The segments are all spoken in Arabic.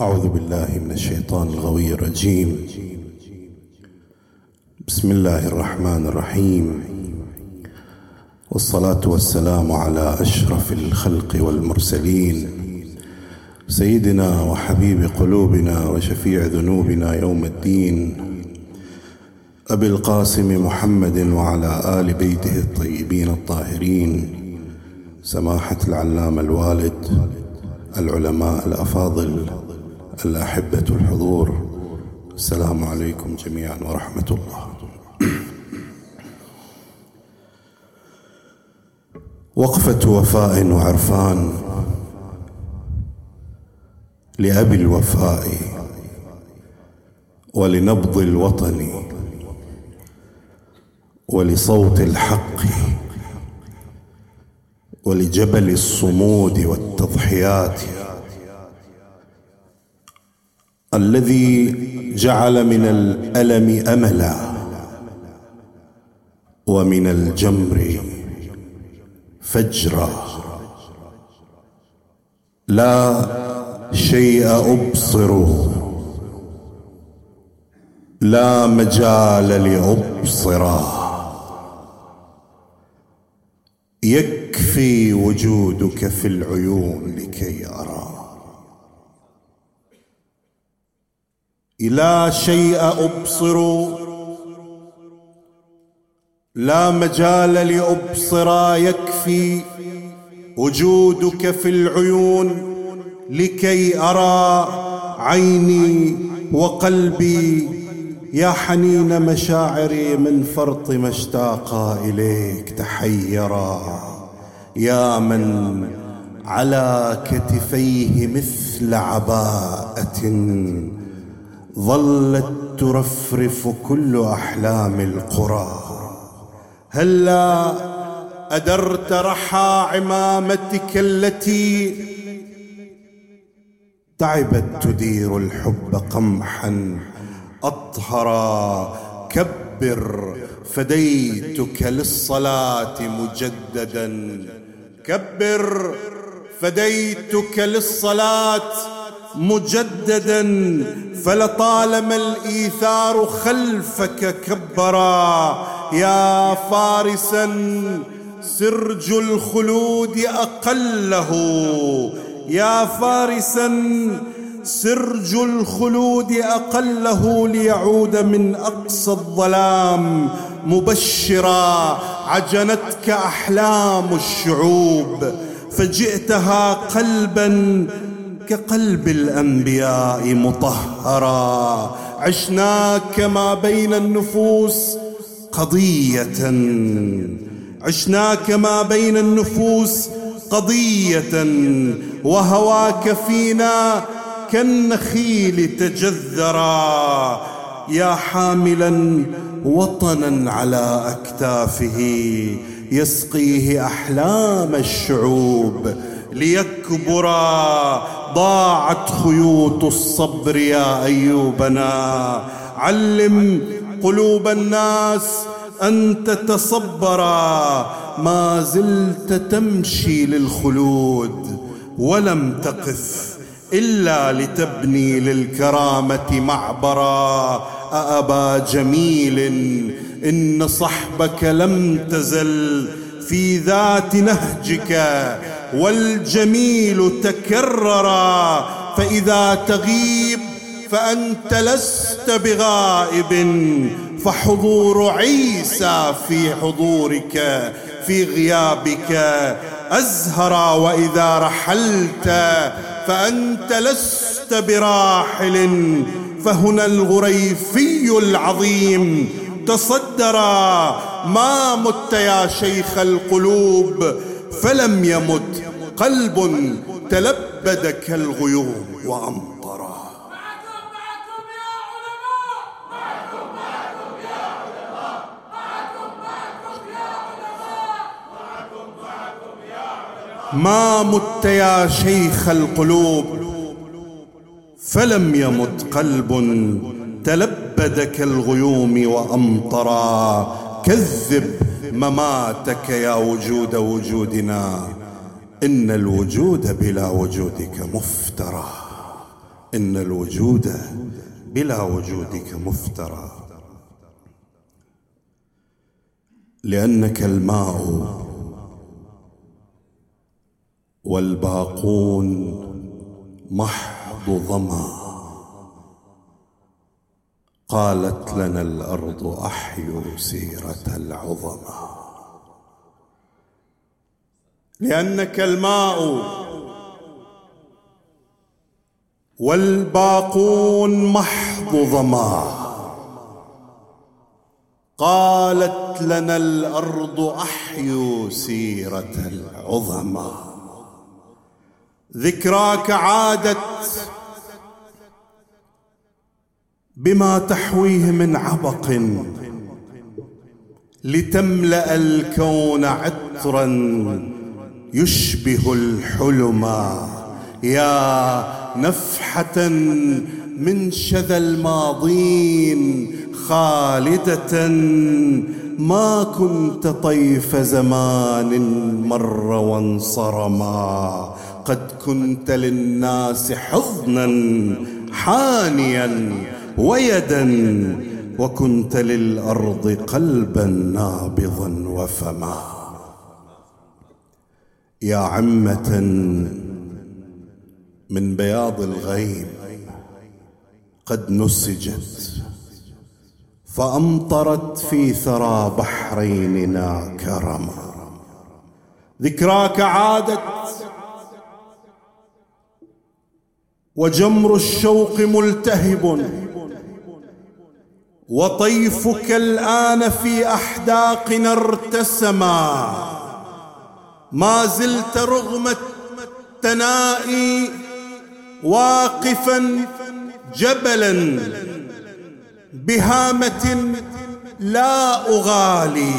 أعوذ بالله من الشيطان الغوي الرجيم. بسم الله الرحمن الرحيم. والصلاة والسلام على أشرف الخلق والمرسلين. سيدنا وحبيب قلوبنا وشفيع ذنوبنا يوم الدين. أبي القاسم محمد وعلى آل بيته الطيبين الطاهرين. سماحة العلامة الوالد العلماء الأفاضل. الأحبة الحضور. السلام عليكم جميعا ورحمة الله. وقفة وفاء وعرفان لأبي الوفاء ولنبض الوطن ولصوت الحق ولجبل الصمود والتضحيات. الذي جعل من الألم أملا ومن الجمر فجرا. لا شيء أبصر لا مجال لابصرا يكفي وجودك في العيون لكي أرى. لا شيء أبصر. لا مجال لأبصر يكفي. وجودك في العيون لكي أرى عيني وقلبي. يا حنين مشاعري من فرط ما اشتاقا إليك. تحيرا. يا من على كتفيه مثل عباءة. ظلت ترفرف كل أحلام القرى. هلا أدرت رحى عمامتك التي تعبت تدير الحب قمحا؟ اطهرا كبر فديتك للصلاة مجددا. كبر فديتك للصلاة مجددا فلطالما الإيثار خلفك كبرا. يا فارسا سرج الخلود أقله. يا فارسا سرج الخلود أقله ليعود من أقصى الظلام. مبشرا عجنتك أحلام الشعوب. فجئتها قلبا كقلب الأنبياء مطهرا. عشناك ما بين النفوس قضية. عشناك ما بين النفوس قضية. وهواك فينا كالنخيل تجذرا. يا حاملا وطنا على أكتافه يسقيه أحلام الشعوب ليكبرا. ضاعت خيوط الصبر يا أيوبنا. علم قلوب الناس أن تتصبرا ما زلت تمشي للخلود ولم تقف إلا لتبني للكرامة معبرا. أأبا جميل إن صحبك لم تزل في ذات نهجك. والجميل تكررا فإذا تغيب فأنت لست بغائب فحضور عيسى في حضورك في غيابك أزهر وإذا رحلت فأنت لست براحل فهنا الغريفي العظيم تصدرا ما مت يا شيخ القلوب فلم يمت قلب تلبد كالغيوم وأمطرا ما مت يا شيخ القلوب فلم يمت قلب تلبد كالغيوم وأمطرا كذب مماتك يا وجود وجودنا. إن الوجود بلا وجودك مفترى. إن الوجود بلا وجودك مفترى. لأنك الماء والباقون محض ظما. قالت لنا الأرض أحيوا سيرة العظمى. لأنك الماء والباقون محض ظما قالت لنا الأرض أحيوا سيرة العظمى. ذكراك عادت بما تحويه من عبق لتملأ الكون عطرا يشبه الحلما يا نفحة من شذا الماضين خالدة ما كنت طيف زمان مر وانصرما. قد كنت للناس حضنا حانيا ويدا وكنت للأرض قلبا نابضا وفما. يا عمة من بياض الغيم قد نسجت فأمطرت في ثرى بحريننا كرما ذكراك عادت وجمر الشوق ملتهب. وطيفك الآن في أحداقنا ارتسما. ما زلت رغم التنائي واقفا جبلا بهامة لا أغالي.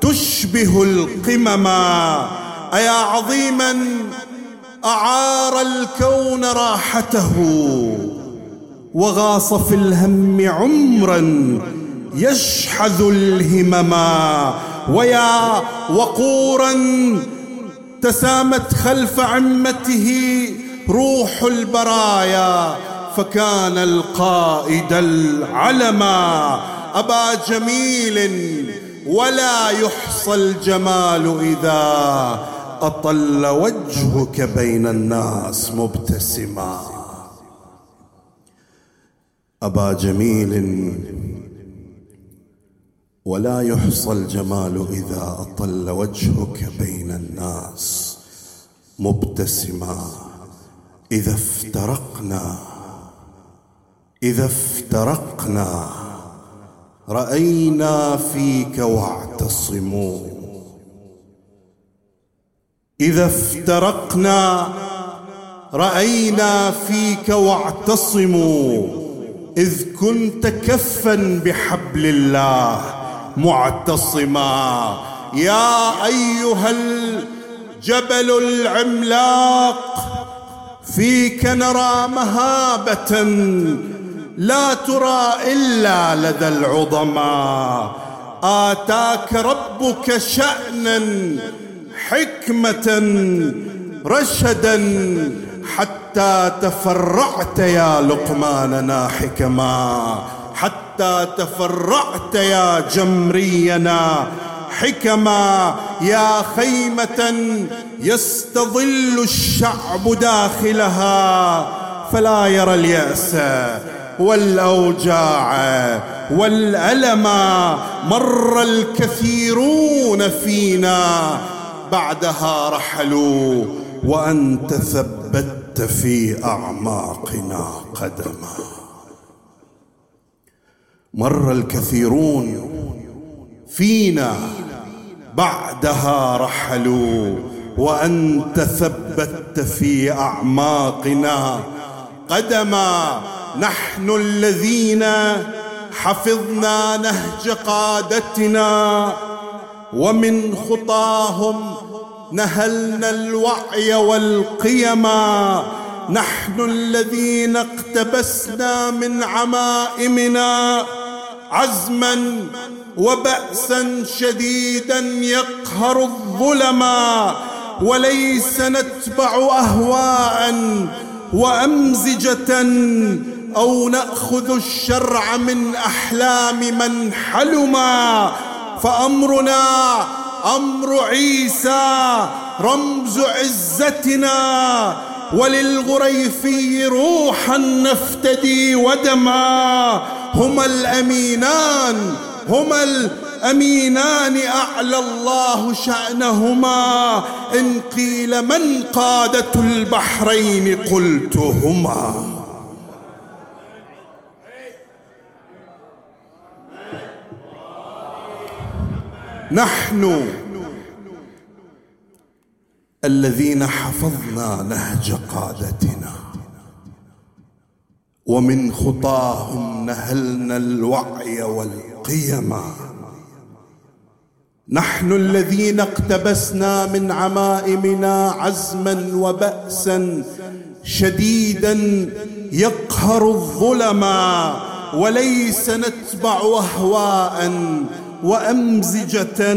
تشبه القمم. أيا عظيما أعار الكون راحته. وغاص في الهم عمرا يشحذ الهمما ويا وقورا تسامت خلف عمته روح البرايا فكان القائد العلما أبا جميل ولا يحصى الجمال إذا أطل وجهك بين الناس مبتسما. أبا جميل. ولا يحصى الجمال إذا أطل وجهك بين الناس. مبتسما. إذا افترقنا. إذا افترقنا. رأينا فيك واعتصموا. إذا افترقنا. رأينا فيك واعتصموا. إذ كنت كفا بحبل الله معتصما. يا أيها الجبل العملاق فيك نرى مهابة لا ترى إلا لدى العظماء آتاك ربك شأنا حكمة رشدا حتى تفرعت يا لقماننا حكما حتى تفرعت يا جمرينا حكما. يا خيمة يستظل الشعب داخلها فلا يرى اليأس والأوجاع والألم. مر الكثيرون فينا بعدها رحلوا وأنت ثبت. في أعماقنا قدما. مر الكثيرون فينا بعدها رحلوا وأنت ثبت في أعماقنا قدما. نحن الذين حفظنا نهج قادتنا ومن خطاهم نهلنا الوعي والقيما نحن الذين اقتبسنا من عمائمنا عزما وبأسا شديدا يقهر الظلما وليس نتبع أهواء وأمزجة أو نأخذ الشرع من أحلام من حلما فأمرنا أمر عيسى رمز عزتنا وللغريفي روحا نفتدي ودما. هما الأمينان هما الأمينان أعلى الله شأنهما. إن قيل من قادة البحرين قلت هما نحن الذين حفظنا نهج قادتنا ومن خطاهم نهلنا الوعي والقيم. نحن الذين اقتبسنا من عمائمنا عزما وبأسا شديدا يقهر الظلما وليس نتبع اهواء وأمزجة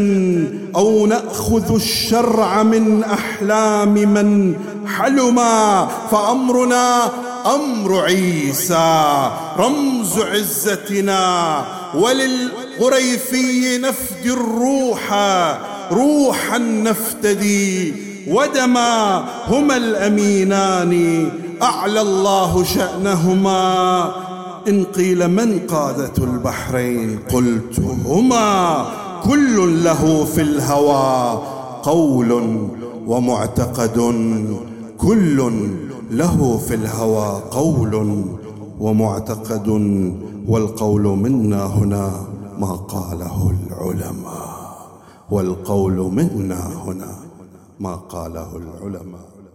أو نأخذ الشرع من أحلام من حلما فأمرنا أمر عيسى رمز عزتنا وللغريفي نفدي الروح روحا نفتدي ودما هما الأمينان أعلى الله شأنهما إن قيل من قادة البحرين قلت هما كل له في الهوى قول ومعتقد كل له في الهوى قول ومعتقد والقول منا هنا ما قاله العلماء والقول منا هنا ما قاله العلماء